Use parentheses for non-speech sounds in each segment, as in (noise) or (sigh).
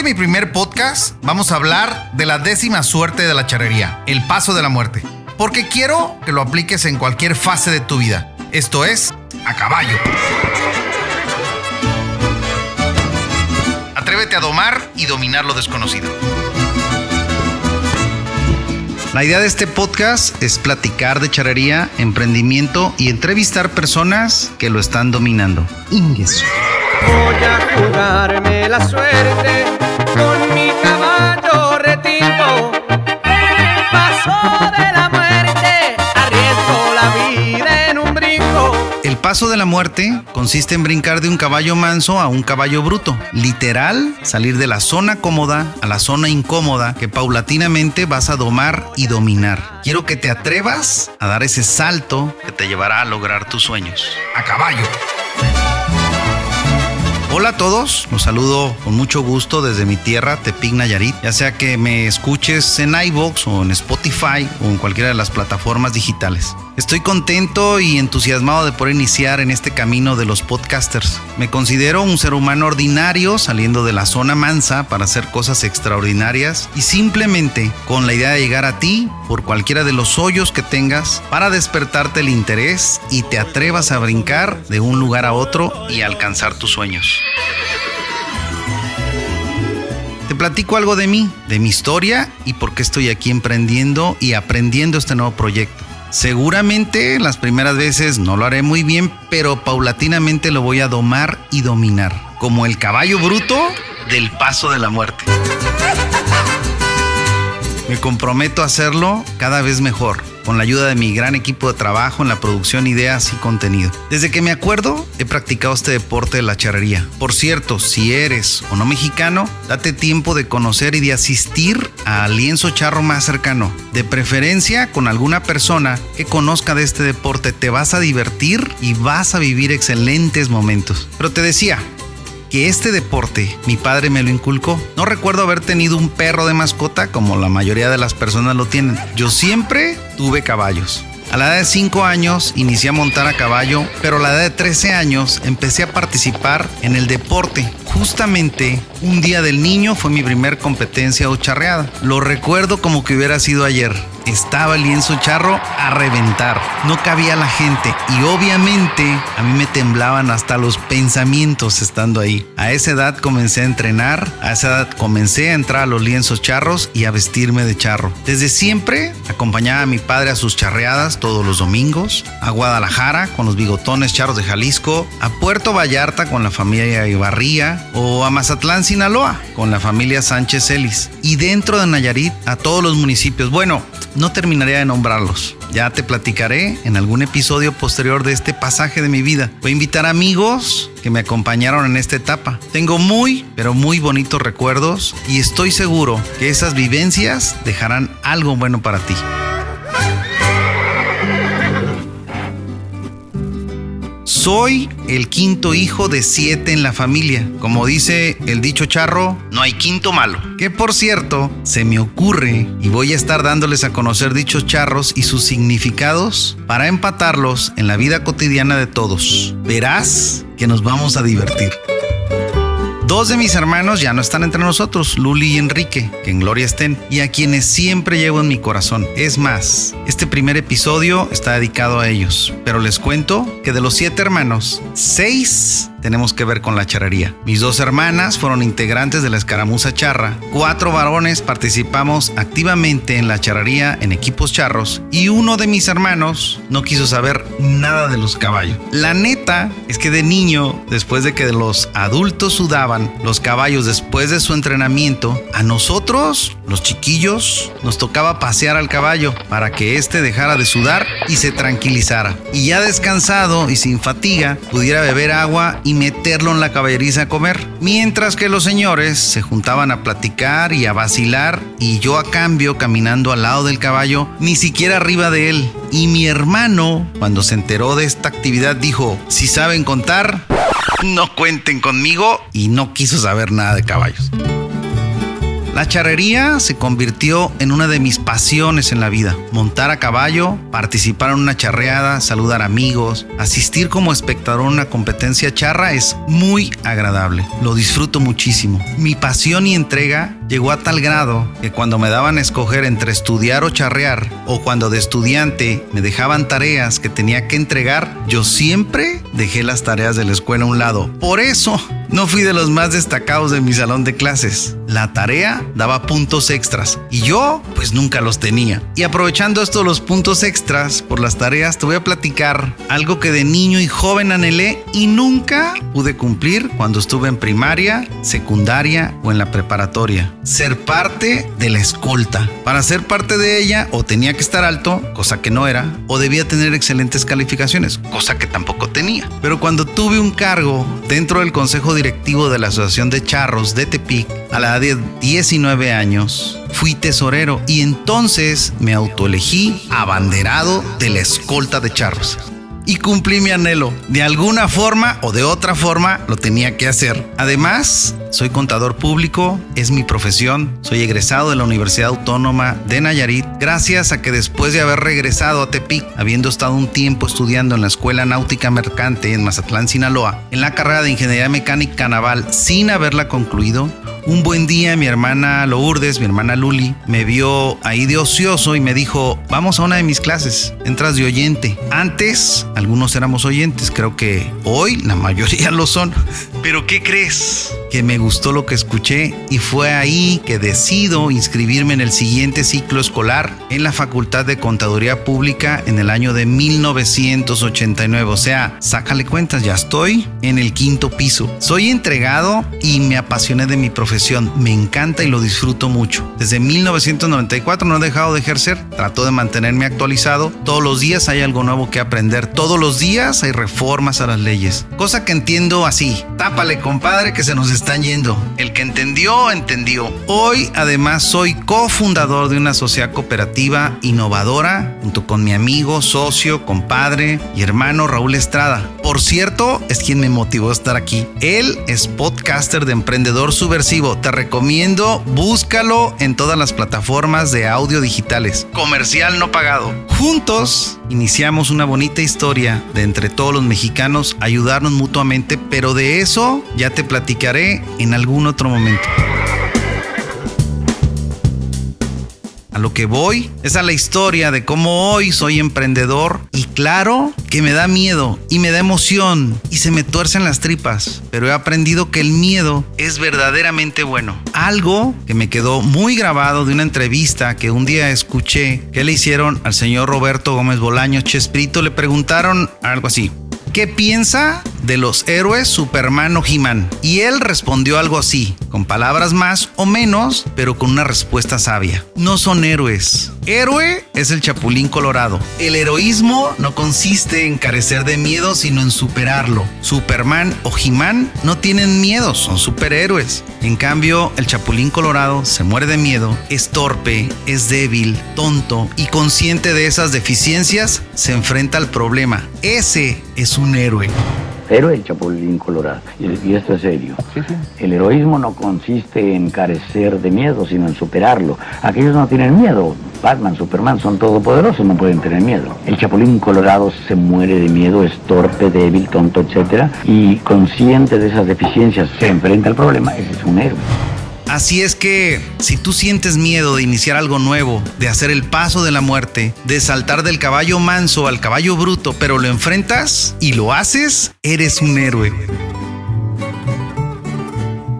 este mi primer podcast vamos a hablar de la décima suerte de la charrería, el paso de la muerte. Porque quiero que lo apliques en cualquier fase de tu vida. Esto es, a caballo. Atrévete a domar y dominar lo desconocido. La idea de este podcast es platicar de charrería, emprendimiento y entrevistar personas que lo están dominando. Ingues. Voy a jugarme la suerte con mi caballo retiro. El paso de la muerte, arriesgo la vida en un brinco. El paso de la muerte consiste en brincar de un caballo manso a un caballo bruto. Literal, salir de la zona cómoda a la zona incómoda que paulatinamente vas a domar y dominar. Quiero que te atrevas a dar ese salto que te llevará a lograr tus sueños. A caballo. Hola a todos, los saludo con mucho gusto desde mi tierra, Tepic Nayarit, ya sea que me escuches en iVoox o en Spotify o en cualquiera de las plataformas digitales. Estoy contento y entusiasmado de poder iniciar en este camino de los podcasters. Me considero un ser humano ordinario saliendo de la zona mansa para hacer cosas extraordinarias y simplemente con la idea de llegar a ti por cualquiera de los hoyos que tengas para despertarte el interés y te atrevas a brincar de un lugar a otro y alcanzar tus sueños. Te platico algo de mí, de mi historia y por qué estoy aquí emprendiendo y aprendiendo este nuevo proyecto. Seguramente las primeras veces no lo haré muy bien, pero paulatinamente lo voy a domar y dominar, como el caballo bruto del paso de la muerte. Me comprometo a hacerlo cada vez mejor con la ayuda de mi gran equipo de trabajo en la producción, ideas y contenido. Desde que me acuerdo, he practicado este deporte de la charrería. Por cierto, si eres o no mexicano, date tiempo de conocer y de asistir al lienzo charro más cercano. De preferencia con alguna persona que conozca de este deporte, te vas a divertir y vas a vivir excelentes momentos. Pero te decía, que este deporte mi padre me lo inculcó. No recuerdo haber tenido un perro de mascota como la mayoría de las personas lo tienen. Yo siempre tuve caballos. A la edad de 5 años inicié a montar a caballo, pero a la edad de 13 años empecé a participar en el deporte. Justamente un día del niño fue mi primer competencia o charreada. Lo recuerdo como que hubiera sido ayer estaba el lienzo charro a reventar. No cabía la gente y obviamente a mí me temblaban hasta los pensamientos estando ahí. A esa edad comencé a entrenar, a esa edad comencé a entrar a los lienzos charros y a vestirme de charro. Desde siempre acompañaba a mi padre a sus charreadas todos los domingos, a Guadalajara con los bigotones charros de Jalisco, a Puerto Vallarta con la familia Ibarría o a Mazatlán, Sinaloa con la familia Sánchez Ellis. Y dentro de Nayarit a todos los municipios. Bueno, no terminaría de nombrarlos. Ya te platicaré en algún episodio posterior de este pasaje de mi vida. Voy a invitar amigos que me acompañaron en esta etapa. Tengo muy, pero muy bonitos recuerdos y estoy seguro que esas vivencias dejarán algo bueno para ti. Soy el quinto hijo de siete en la familia. Como dice el dicho charro, no hay quinto malo. Que por cierto, se me ocurre y voy a estar dándoles a conocer dichos charros y sus significados para empatarlos en la vida cotidiana de todos. Verás que nos vamos a divertir. Dos de mis hermanos ya no están entre nosotros, Luli y Enrique, que en gloria estén, y a quienes siempre llevo en mi corazón. Es más, este primer episodio está dedicado a ellos, pero les cuento que de los siete hermanos, seis tenemos que ver con la charrería. Mis dos hermanas fueron integrantes de la escaramuza charra, cuatro varones participamos activamente en la charrería en equipos charros y uno de mis hermanos no quiso saber nada de los caballos. La neta es que de niño, después de que los adultos sudaban los caballos después de su entrenamiento, a nosotros, los chiquillos, nos tocaba pasear al caballo para que éste dejara de sudar y se tranquilizara. Y ya descansado y sin fatiga, pudiera beber agua meterlo en la caballeriza a comer. Mientras que los señores se juntaban a platicar y a vacilar y yo a cambio caminando al lado del caballo, ni siquiera arriba de él. Y mi hermano, cuando se enteró de esta actividad, dijo, si saben contar, no cuenten conmigo y no quiso saber nada de caballos. La charrería se convirtió en una de mis pasiones en la vida. Montar a caballo, participar en una charreada, saludar amigos, asistir como espectador a una competencia charra es muy agradable. Lo disfruto muchísimo. Mi pasión y entrega llegó a tal grado que cuando me daban a escoger entre estudiar o charrear, o cuando de estudiante me dejaban tareas que tenía que entregar, yo siempre dejé las tareas de la escuela a un lado. Por eso no fui de los más destacados de mi salón de clases. La tarea daba puntos extras y yo pues nunca los tenía. Y aprovechando esto los puntos extras por las tareas, te voy a platicar algo que de niño y joven anhelé y nunca pude cumplir cuando estuve en primaria, secundaria o en la preparatoria. Ser parte de la escolta. Para ser parte de ella o tenía que estar alto, cosa que no era, o debía tener excelentes calificaciones, cosa que tampoco tenía. Pero cuando tuve un cargo dentro del consejo directivo de la Asociación de Charros de Tepic a la edad de 19 años. Fui tesorero y entonces me autoelegí abanderado de la escolta de charros y cumplí mi anhelo. De alguna forma o de otra forma lo tenía que hacer. Además, soy contador público, es mi profesión. Soy egresado de la Universidad Autónoma de Nayarit, gracias a que después de haber regresado a Tepic, habiendo estado un tiempo estudiando en la Escuela Náutica Mercante en Mazatlán, Sinaloa, en la carrera de Ingeniería Mecánica Naval sin haberla concluido, un buen día mi hermana Lourdes, mi hermana Luli, me vio ahí de ocioso y me dijo, vamos a una de mis clases, entras de oyente. Antes algunos éramos oyentes, creo que hoy la mayoría (laughs) lo son. Pero ¿qué crees? Que me gustó lo que escuché y fue ahí que decido inscribirme en el siguiente ciclo escolar en la Facultad de Contaduría Pública en el año de 1989. O sea, sácale cuentas, ya estoy en el quinto piso. Soy entregado y me apasioné de mi profesión me encanta y lo disfruto mucho. Desde 1994 no he dejado de ejercer, trato de mantenerme actualizado. Todos los días hay algo nuevo que aprender. Todos los días hay reformas a las leyes. Cosa que entiendo así. Tápale, compadre, que se nos están yendo. El que entendió, entendió. Hoy, además, soy cofundador de una sociedad cooperativa innovadora junto con mi amigo, socio, compadre y hermano Raúl Estrada. Por cierto, es quien me motivó a estar aquí. Él es podcaster de Emprendedor Subversivo te recomiendo, búscalo en todas las plataformas de audio digitales. Comercial no pagado. Juntos iniciamos una bonita historia de entre todos los mexicanos ayudarnos mutuamente, pero de eso ya te platicaré en algún otro momento. A lo que voy es a la historia de cómo hoy soy emprendedor y claro que me da miedo y me da emoción y se me tuercen las tripas, pero he aprendido que el miedo es verdaderamente bueno. Algo que me quedó muy grabado de una entrevista que un día escuché que le hicieron al señor Roberto Gómez Bolaño Chespirito, le preguntaron algo así. ¿Qué piensa de los héroes Superman o He-Man? Y él respondió algo así, con palabras más o menos, pero con una respuesta sabia. No son héroes. Héroe es el Chapulín Colorado. El heroísmo no consiste en carecer de miedo, sino en superarlo. Superman o He-Man no tienen miedo, son superhéroes. En cambio, el Chapulín Colorado se muere de miedo, es torpe, es débil, tonto y consciente de esas deficiencias, se enfrenta al problema. Ese es un héroe. Héroe el Chapulín Colorado. Y, esto es serio. El heroísmo no consiste en carecer de miedo, sino en superarlo. Aquellos no tienen miedo. Batman, Superman son todopoderosos, no pueden tener miedo. El Chapulín Colorado se muere de miedo, es torpe, débil, tonto, etc. Y consciente de esas deficiencias se enfrenta al problema, ese es un héroe. Así es que si tú sientes miedo de iniciar algo nuevo, de hacer el paso de la muerte, de saltar del caballo manso al caballo bruto, pero lo enfrentas y lo haces, eres un héroe.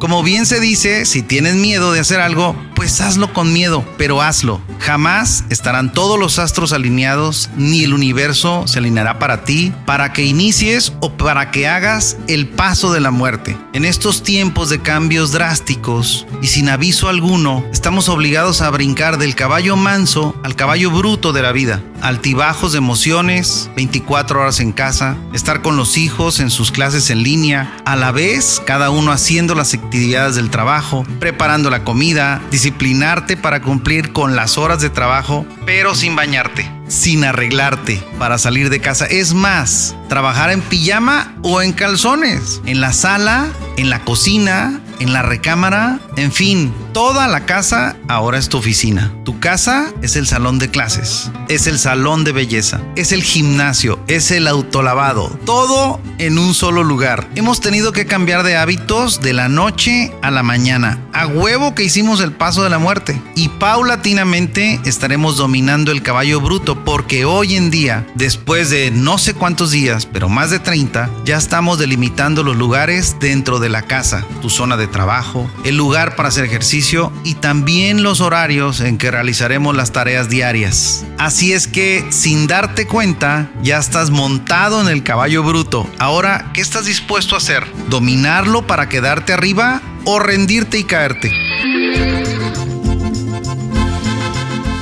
Como bien se dice, si tienes miedo de hacer algo, pues hazlo con miedo, pero hazlo. Jamás estarán todos los astros alineados, ni el universo se alineará para ti, para que inicies o para que hagas el paso de la muerte. En estos tiempos de cambios drásticos y sin aviso alguno, estamos obligados a brincar del caballo manso al caballo bruto de la vida. Altibajos de emociones, 24 horas en casa, estar con los hijos en sus clases en línea, a la vez cada uno haciendo las actividades del trabajo, preparando la comida, disciplinarte para cumplir con las horas de trabajo, pero sin bañarte, sin arreglarte para salir de casa. Es más, trabajar en pijama o en calzones, en la sala, en la cocina, en la recámara, en fin, Toda la casa ahora es tu oficina. Tu casa es el salón de clases, es el salón de belleza, es el gimnasio, es el autolavado. Todo en un solo lugar. Hemos tenido que cambiar de hábitos de la noche a la mañana. A huevo que hicimos el paso de la muerte. Y paulatinamente estaremos dominando el caballo bruto porque hoy en día, después de no sé cuántos días, pero más de 30, ya estamos delimitando los lugares dentro de la casa. Tu zona de trabajo, el lugar para hacer ejercicio y también los horarios en que realizaremos las tareas diarias. Así es que, sin darte cuenta, ya estás montado en el caballo bruto. Ahora, ¿qué estás dispuesto a hacer? ¿Dominarlo para quedarte arriba o rendirte y caerte?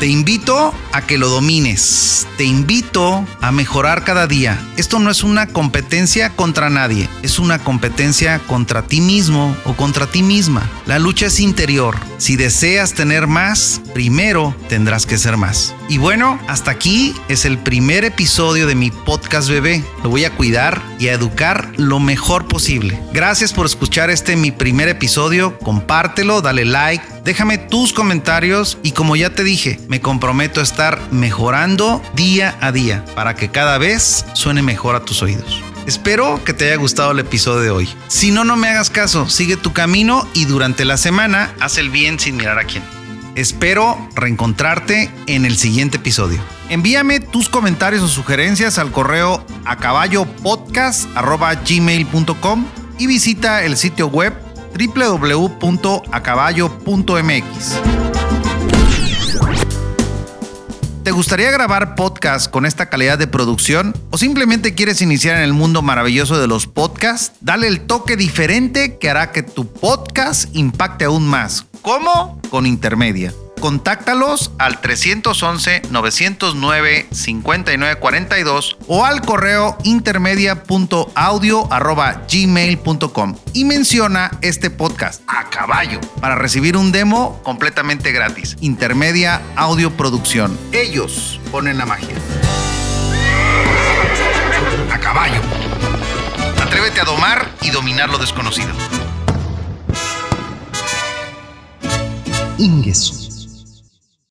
Te invito a que lo domines. Te invito a mejorar cada día. Esto no es una competencia contra nadie, es una competencia contra ti mismo o contra ti misma. La lucha es interior. Si deseas tener más, primero tendrás que ser más. Y bueno, hasta aquí es el primer episodio de mi podcast bebé. Lo voy a cuidar y a educar lo mejor posible. Gracias por escuchar este mi primer episodio. Compártelo, dale like, déjame tus comentarios y como ya te dije, me comprometo a estar mejorando día a día para que cada vez suene mejor a tus oídos. Espero que te haya gustado el episodio de hoy. Si no, no me hagas caso, sigue tu camino y durante la semana haz el bien sin mirar a quién. Espero reencontrarte en el siguiente episodio. Envíame tus comentarios o sugerencias al correo a caballopodcast.gmail.com y visita el sitio web www.acaballo.mx. ¿Te gustaría grabar podcast con esta calidad de producción? ¿O simplemente quieres iniciar en el mundo maravilloso de los podcasts? Dale el toque diferente que hará que tu podcast impacte aún más. ¿Cómo? Con Intermedia. Contáctalos al 311-909-5942 o al correo intermedia.audio.gmail.com y menciona este podcast a caballo para recibir un demo completamente gratis. Intermedia Audio Producción. Ellos ponen la magia. A caballo. Atrévete a domar y dominar lo desconocido. Ingesu.